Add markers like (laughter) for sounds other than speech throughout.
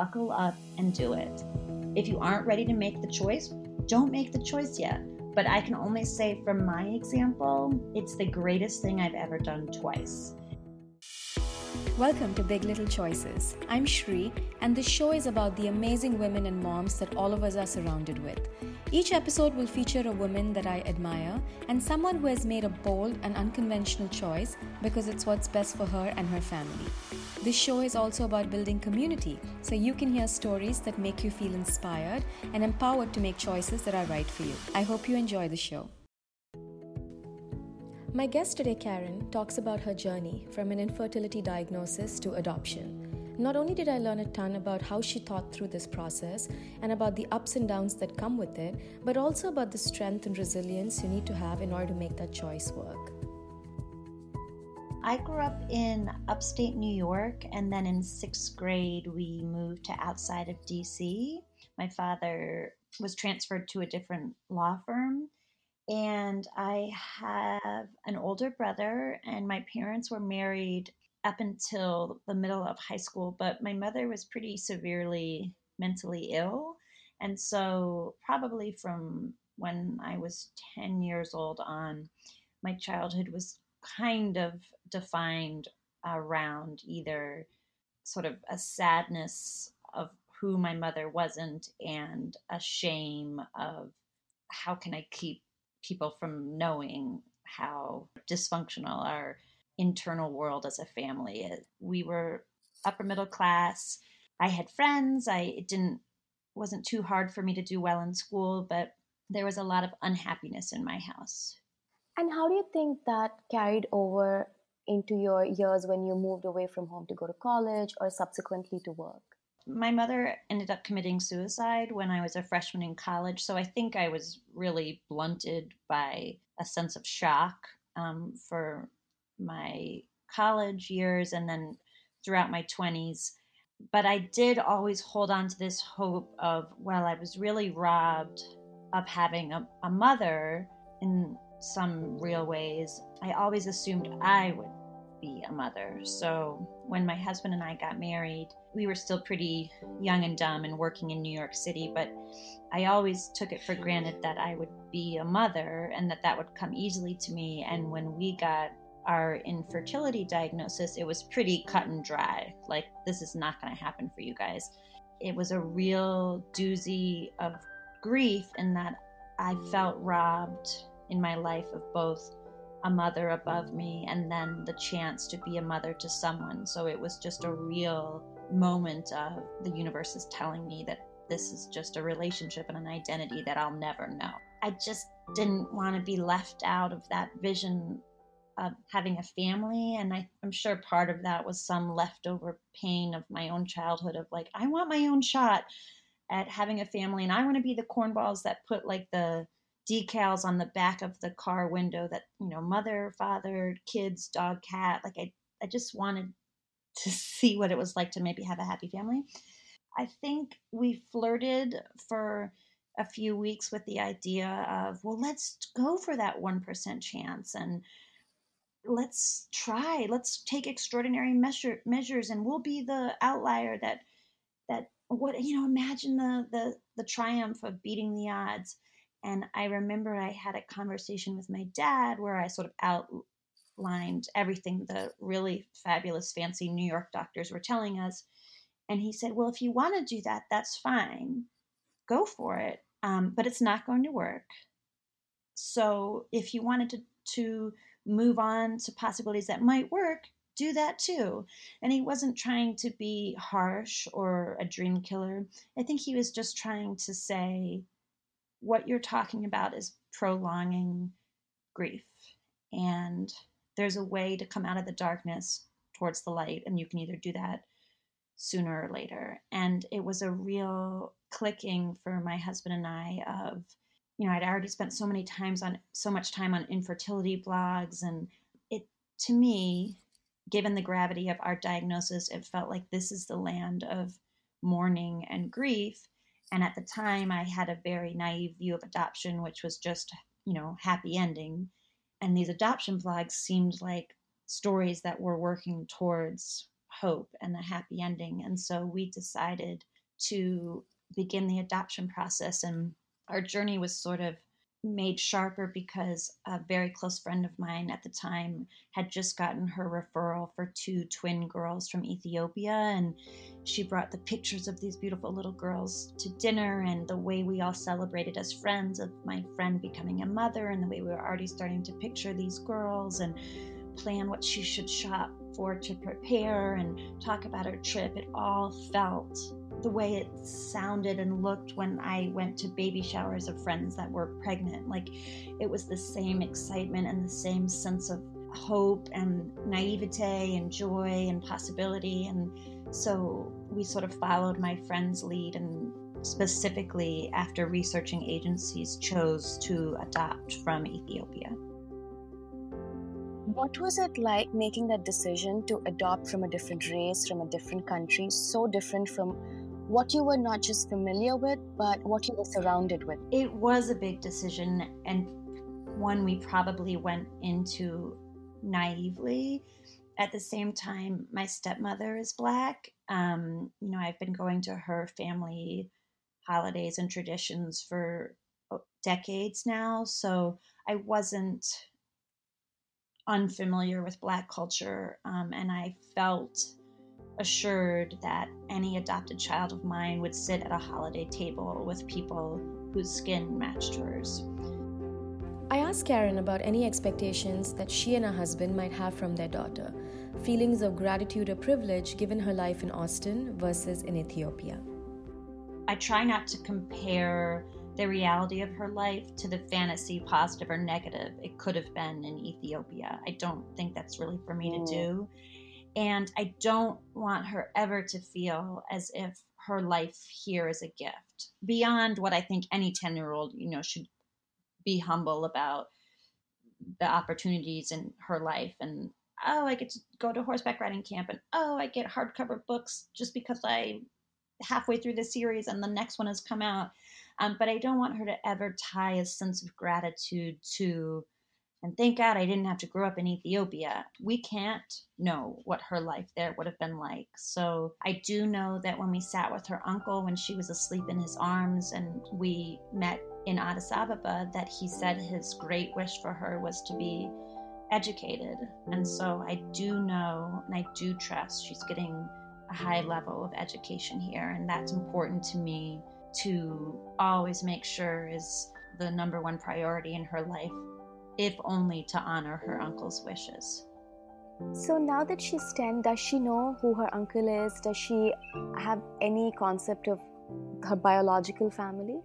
buckle up and do it. If you aren't ready to make the choice, don't make the choice yet. But I can only say from my example, it's the greatest thing I've ever done twice. Welcome to Big Little Choices. I'm Shri, and this show is about the amazing women and moms that all of us are surrounded with. Each episode will feature a woman that I admire and someone who has made a bold and unconventional choice because it's what's best for her and her family. This show is also about building community, so you can hear stories that make you feel inspired and empowered to make choices that are right for you. I hope you enjoy the show. My guest today, Karen, talks about her journey from an infertility diagnosis to adoption. Not only did I learn a ton about how she thought through this process and about the ups and downs that come with it, but also about the strength and resilience you need to have in order to make that choice work. I grew up in upstate New York, and then in sixth grade, we moved to outside of DC. My father was transferred to a different law firm, and I have an older brother, and my parents were married up until the middle of high school, but my mother was pretty severely mentally ill. And so, probably from when I was 10 years old on, my childhood was kind of defined around either sort of a sadness of who my mother wasn't and a shame of how can I keep people from knowing how dysfunctional our internal world as a family. Is. We were upper middle class. I had friends. I it didn't wasn't too hard for me to do well in school, but there was a lot of unhappiness in my house. And how do you think that carried over into your years when you moved away from home to go to college or subsequently to work? My mother ended up committing suicide when I was a freshman in college, so I think I was really blunted by a sense of shock um, for my college years and then throughout my 20s. But I did always hold on to this hope of, well, I was really robbed of having a, a mother in some real ways. I always assumed I would be a mother. So when my husband and I got married, we were still pretty young and dumb and working in New York City, but I always took it for granted that I would be a mother and that that would come easily to me. And when we got our infertility diagnosis, it was pretty cut and dry. Like, this is not going to happen for you guys. It was a real doozy of grief in that I felt robbed in my life of both a mother above me and then the chance to be a mother to someone. So it was just a real moment of the universe is telling me that this is just a relationship and an identity that I'll never know. I just didn't want to be left out of that vision of having a family. And I, I'm sure part of that was some leftover pain of my own childhood of like, I want my own shot at having a family. And I want to be the cornballs that put like the decals on the back of the car window that, you know, mother, father, kids, dog, cat. Like I, I just wanted to (laughs) see what it was like to maybe have a happy family. I think we flirted for a few weeks with the idea of, well, let's go for that 1% chance. And let's try let's take extraordinary measure, measures and we'll be the outlier that that what you know imagine the the the triumph of beating the odds and i remember i had a conversation with my dad where i sort of outlined everything the really fabulous fancy new york doctors were telling us and he said well if you want to do that that's fine go for it um, but it's not going to work so if you wanted to to move on to possibilities that might work, do that too. And he wasn't trying to be harsh or a dream killer. I think he was just trying to say what you're talking about is prolonging grief. And there's a way to come out of the darkness towards the light, and you can either do that sooner or later. And it was a real clicking for my husband and I of you know, I'd already spent so many times on so much time on infertility blogs, and it to me, given the gravity of our diagnosis, it felt like this is the land of mourning and grief. And at the time, I had a very naive view of adoption, which was just, you know, happy ending. And these adoption blogs seemed like stories that were working towards hope and a happy ending. And so we decided to begin the adoption process. And our journey was sort of made sharper because a very close friend of mine at the time had just gotten her referral for two twin girls from Ethiopia and she brought the pictures of these beautiful little girls to dinner and the way we all celebrated as friends of my friend becoming a mother and the way we were already starting to picture these girls and plan what she should shop for to prepare and talk about her trip it all felt the way it sounded and looked when I went to baby showers of friends that were pregnant. Like it was the same excitement and the same sense of hope and naivete and joy and possibility. And so we sort of followed my friend's lead and specifically after researching agencies chose to adopt from Ethiopia. What was it like making that decision to adopt from a different race, from a different country, so different from what you were not just familiar with, but what you were surrounded with? It was a big decision and one we probably went into naively. At the same time, my stepmother is black. Um, you know, I've been going to her family holidays and traditions for oh, decades now, so I wasn't unfamiliar with black culture, um, and I felt assured that any adopted child of mine would sit at a holiday table with people whose skin matched hers. I asked Karen about any expectations that she and her husband might have from their daughter, feelings of gratitude or privilege given her life in Austin versus in Ethiopia. I try not to compare the reality of her life to the fantasy, positive or negative, it could have been in Ethiopia. I don't think that's really for me to mm. do. And I don't want her ever to feel as if her life here is a gift beyond what I think any 10 year old, you know, should be humble about the opportunities in her life. And oh, I get to go to horseback riding camp. And oh, I get hardcover books just because I halfway through the series and the next one has come out. Um, but I don't want her to ever tie a sense of gratitude to and thank God I didn't have to grow up in Ethiopia. We can't know what her life there would have been like. So I do know that when we sat with her uncle when she was asleep in his arms and we met in Addis Ababa, that he said his great wish for her was to be educated. And so I do know and I do trust she's getting a high level of education here. And that's important to me to always make sure is the number one priority in her life if only to honor her uncle's wishes. So now that she's 10, does she know who her uncle is? Does she have any concept of her biological family?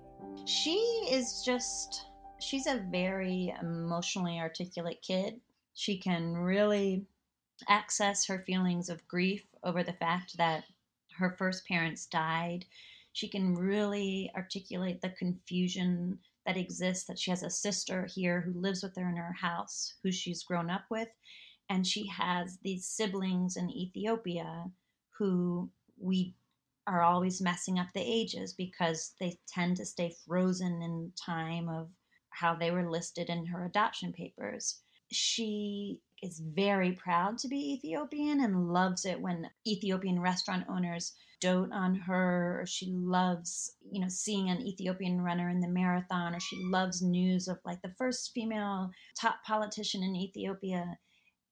She is just, she's a very emotionally articulate kid. She can really access her feelings of grief over the fact that her first parents died. She can really articulate the confusion that exists that she has a sister here who lives with her in her house who she's grown up with and she has these siblings in Ethiopia who we are always messing up the ages because they tend to stay frozen in time of how they were listed in her adoption papers. She is very proud to be Ethiopian and loves it when Ethiopian restaurant owners dote on her or she loves you know seeing an ethiopian runner in the marathon or she loves news of like the first female top politician in ethiopia.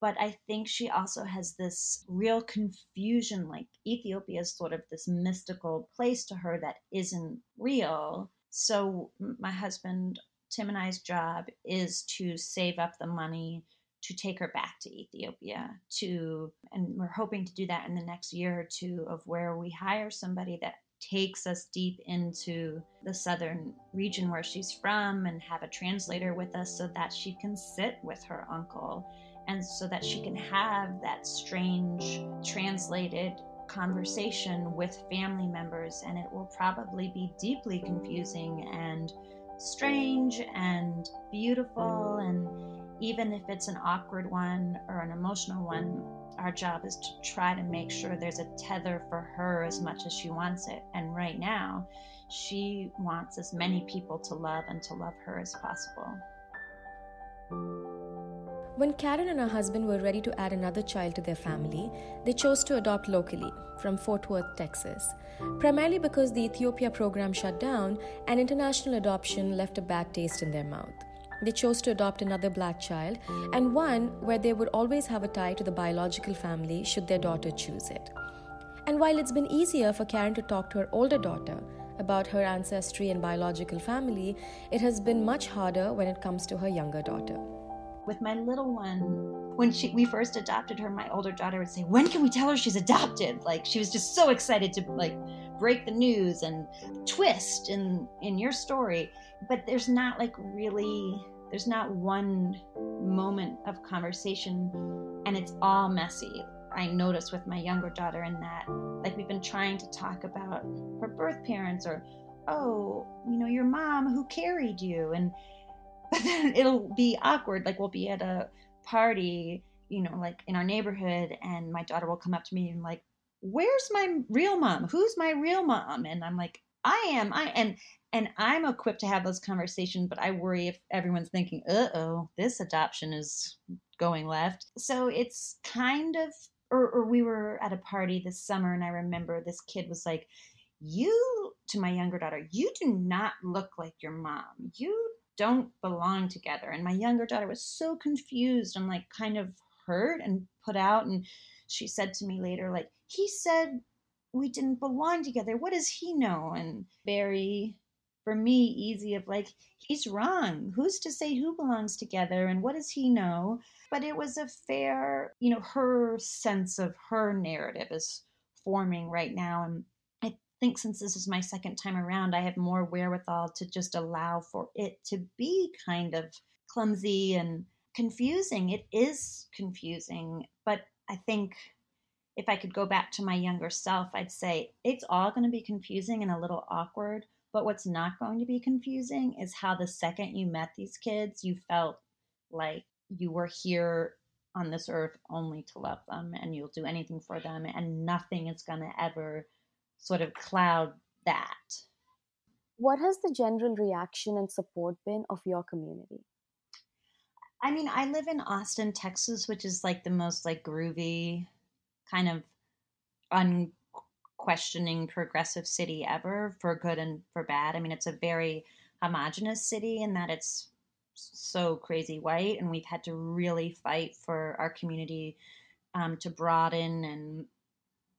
But i think she also has this real confusion like ethiopia is sort of this mystical place to her that isn't real. So my husband tim and i's job is to save up the money to take her back to Ethiopia to and we're hoping to do that in the next year or two of where we hire somebody that takes us deep into the southern region where she's from and have a translator with us so that she can sit with her uncle and so that she can have that strange translated conversation with family members. And it will probably be deeply confusing and strange and beautiful and even if it's an awkward one or an emotional one, our job is to try to make sure there's a tether for her as much as she wants it. And right now, she wants as many people to love and to love her as possible. When Karen and her husband were ready to add another child to their family, they chose to adopt locally from Fort Worth, Texas. Primarily because the Ethiopia program shut down and international adoption left a bad taste in their mouth. They chose to adopt another black child and one where they would always have a tie to the biological family should their daughter choose it. And while it's been easier for Karen to talk to her older daughter about her ancestry and biological family, it has been much harder when it comes to her younger daughter. With my little one when she we first adopted her my older daughter would say when can we tell her she's adopted? Like she was just so excited to like break the news and twist in in your story. But there's not like really there's not one moment of conversation and it's all messy i notice with my younger daughter in that like we've been trying to talk about her birth parents or oh you know your mom who carried you and (laughs) then it'll be awkward. Like we'll be at a party, you know, like in our neighborhood, and my daughter will come up to me and like, "Where's my real mom? Who's my real mom?" And I'm like, "I am. I and and I'm equipped to have those conversations, but I worry if everyone's thinking, "Uh oh, this adoption is going left." So it's kind of. Or, or we were at a party this summer, and I remember this kid was like, you to my younger daughter you do not look like your mom you don't belong together. And my younger daughter was so confused and like kind of hurt and put out. And she said to me later, like, he said we didn't belong together. What does he know? And very, for me, easy of like, he's wrong. Who's to say who belongs together and what does he know? But it was a fair, you know, her sense of her narrative is forming right now. And I think since this is my second time around, I have more wherewithal to just allow for it to be kind of clumsy and confusing. It is confusing, but I think if I could go back to my younger self, I'd say it's all going to be confusing and a little awkward. But what's not going to be confusing is how the second you met these kids, you felt like you were here on this earth only to love them and you'll do anything for them and nothing is going to ever sort of cloud that. What has the general reaction and support been of your community? I mean, I live in Austin, Texas, which is like the most like groovy kind of unquestioning progressive city ever for good and for bad. I mean, it's a very homogenous city in that it's so crazy white and we've had to really fight for our community um, to broaden and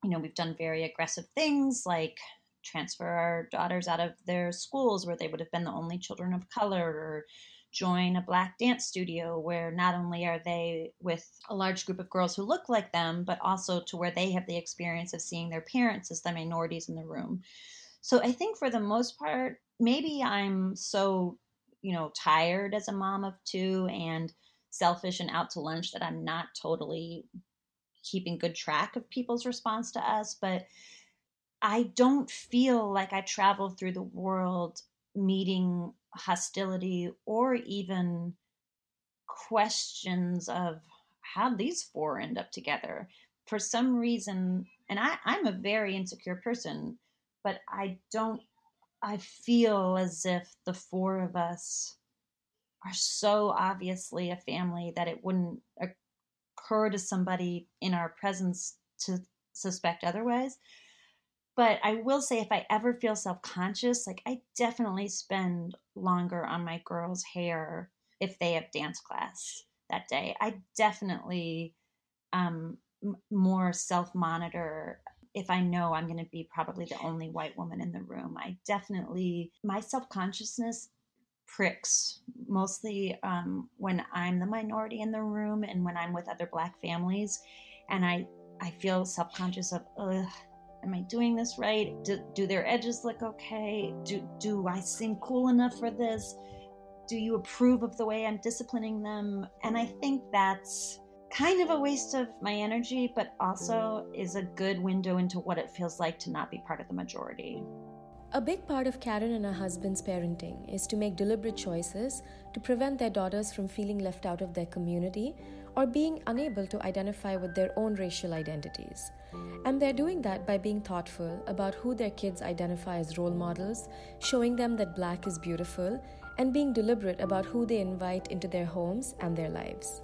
you know, we've done very aggressive things like transfer our daughters out of their schools where they would have been the only children of color or join a black dance studio where not only are they with a large group of girls who look like them, but also to where they have the experience of seeing their parents as the minorities in the room. So I think for the most part, maybe I'm so, you know, tired as a mom of two and selfish and out to lunch that I'm not totally keeping good track of people's response to us, but I don't feel like I travel through the world meeting hostility or even questions of how these four end up together. For some reason, and I, I'm a very insecure person, but I don't, I feel as if the four of us are so obviously a family that it wouldn't occur to somebody in our presence to suspect otherwise. But I will say, if I ever feel self conscious, like I definitely spend longer on my girls' hair if they have dance class that day. I definitely um, m- more self monitor if I know I'm going to be probably the only white woman in the room. I definitely, my self consciousness pricks mostly um, when I'm the minority in the room and when I'm with other black families. And I, I feel self conscious of, ugh, am I doing this right? Do, do their edges look okay? Do, do I seem cool enough for this? Do you approve of the way I'm disciplining them? And I think that's kind of a waste of my energy, but also is a good window into what it feels like to not be part of the majority. A big part of Karen and her husband's parenting is to make deliberate choices to prevent their daughters from feeling left out of their community or being unable to identify with their own racial identities. And they're doing that by being thoughtful about who their kids identify as role models, showing them that black is beautiful, and being deliberate about who they invite into their homes and their lives.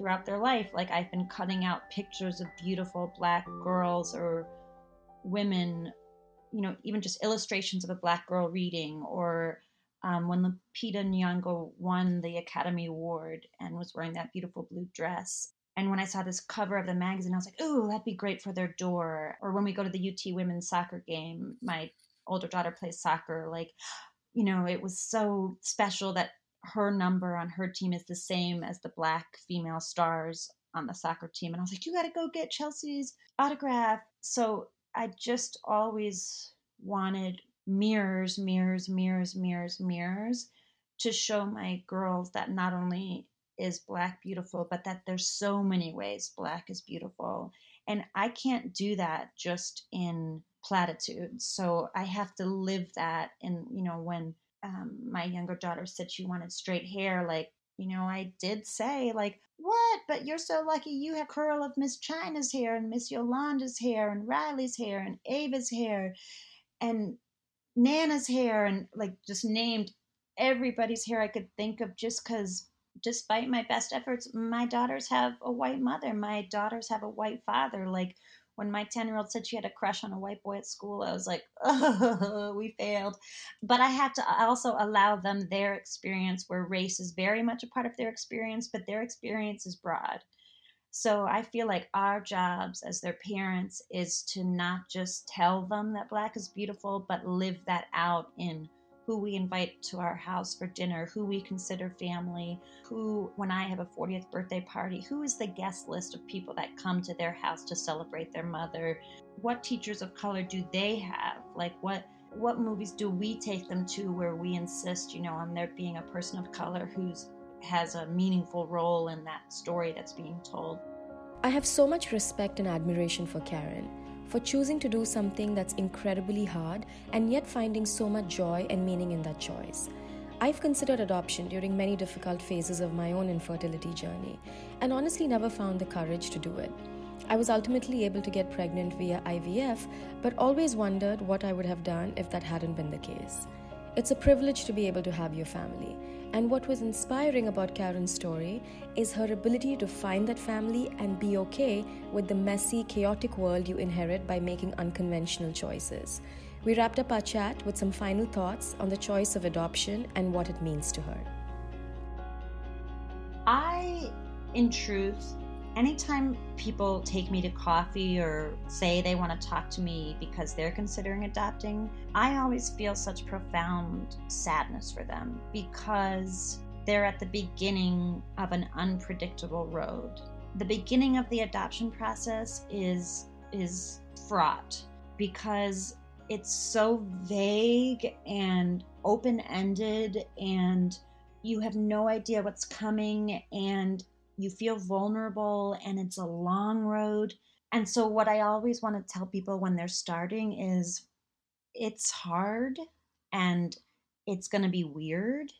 throughout their life. Like I've been cutting out pictures of beautiful black girls or women, you know, even just illustrations of a black girl reading, or um, when Lupita Nyong'o won the Academy Award and was wearing that beautiful blue dress. And when I saw this cover of the magazine, I was like, "Ooh, that'd be great for their door." Or when we go to the UT women's soccer game, my older daughter plays soccer. Like, you know, it was so special that her number on her team is the same as the black female stars on the soccer team. And I was like, you got to go get Chelsea's autograph. So I just always wanted mirrors, mirrors, mirrors, mirrors, mirrors to show my girls that not only is black beautiful, but that there's so many ways black is beautiful. And I can't do that just in platitudes. So I have to live that. And, you know, when um, my younger daughter said she wanted straight hair, like, you know, I did say, like, what? But you're so lucky you have curl of Miss China's hair and Miss Yolanda's hair and Riley's hair and Ava's hair and Nana's hair and like just named everybody's hair I could think of just because despite my best efforts, my daughters have a white mother. My daughters have a white father. Like when my 10 year old said she had a crush on a white boy at school, I was like, oh, (laughs) we failed. But I have to also allow them their experience where race is very much a part of their experience, but their experience is broad. So I feel like our jobs as their parents is to not just tell them that black is beautiful, but live that out in who we invite to our house for dinner, who we consider family, who, when I have a 40th birthday party, who is the guest list of people that come to their house to celebrate their mother? What teachers of color do they have? Like, what what movies do we take them to where we insist, you know, on there being a person of color who's has a meaningful role in that story that's being told? I have so much respect and admiration for Karen for choosing to do something that's incredibly hard and yet finding so much joy and meaning in that choice. I've considered adoption during many difficult phases of my own infertility journey and honestly never found the courage to do it. I was ultimately able to get pregnant via IVF, but always wondered what I would have done if that hadn't been the case. It's a privilege to be able to have your family, and what was inspiring about Karen's story is her ability to find that family and be okay with the messy, chaotic world you inherit by making unconventional choices. We wrapped up our chat with some final thoughts on the choice of adoption and what it means to her. I, in truth, anytime people take me to coffee or say they want to talk to me because they're considering adopting, I always feel such profound sadness for them because they're at the beginning of an unpredictable road. The beginning of the adoption process is is fraught because it's so vague and open-ended and you have no idea what's coming and you feel vulnerable and it's a long road. And so, what I always want to tell people when they're starting is it's hard and it's going to be weird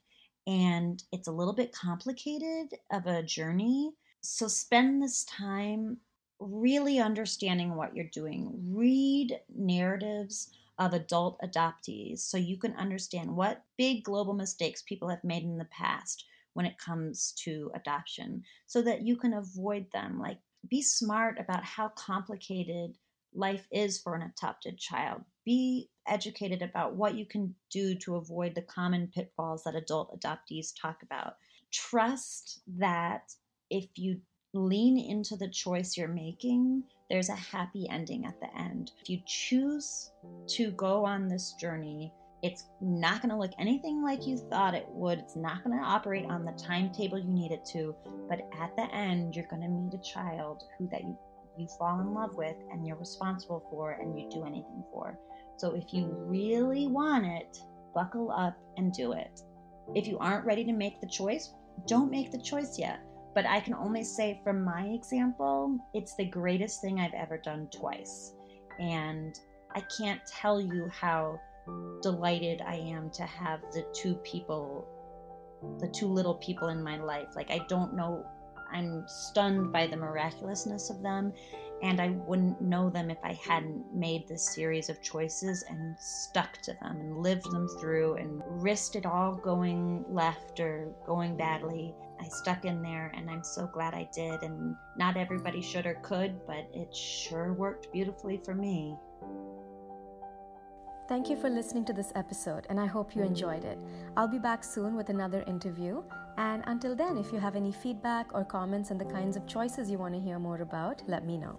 and it's a little bit complicated of a journey. So, spend this time really understanding what you're doing. Read narratives of adult adoptees so you can understand what big global mistakes people have made in the past when it comes to adoption so that you can avoid them. Like, be smart about how complicated life is for an adopted child. Be educated about what you can do to avoid the common pitfalls that adult adoptees talk about. Trust that if you lean into the choice you're making, there's a happy ending at the end. If you choose to go on this journey, it's not going to look anything like you thought it would. It's not going to operate on the timetable you need it to. But at the end, you're going to meet a child who that you you fall in love with and you're responsible for and you do anything for. So if you really want it, buckle up and do it. If you aren't ready to make the choice, don't make the choice yet. But I can only say from my example, it's the greatest thing I've ever done twice. And I can't tell you how delighted I am to have the two people, the two little people in my life. Like, I don't know, I'm stunned by the miraculousness of them, and I wouldn't know them if I hadn't made this series of choices and stuck to them and lived them through and risked it all going left or going badly. I stuck in there, and I'm so glad I did. And not everybody should or could, but it sure worked beautifully for me. Thank you for listening to this episode, and I hope you enjoyed it. I'll be back soon with another interview. And until then, if you have any feedback or comments on the kinds of choices you want to hear more about, let me know.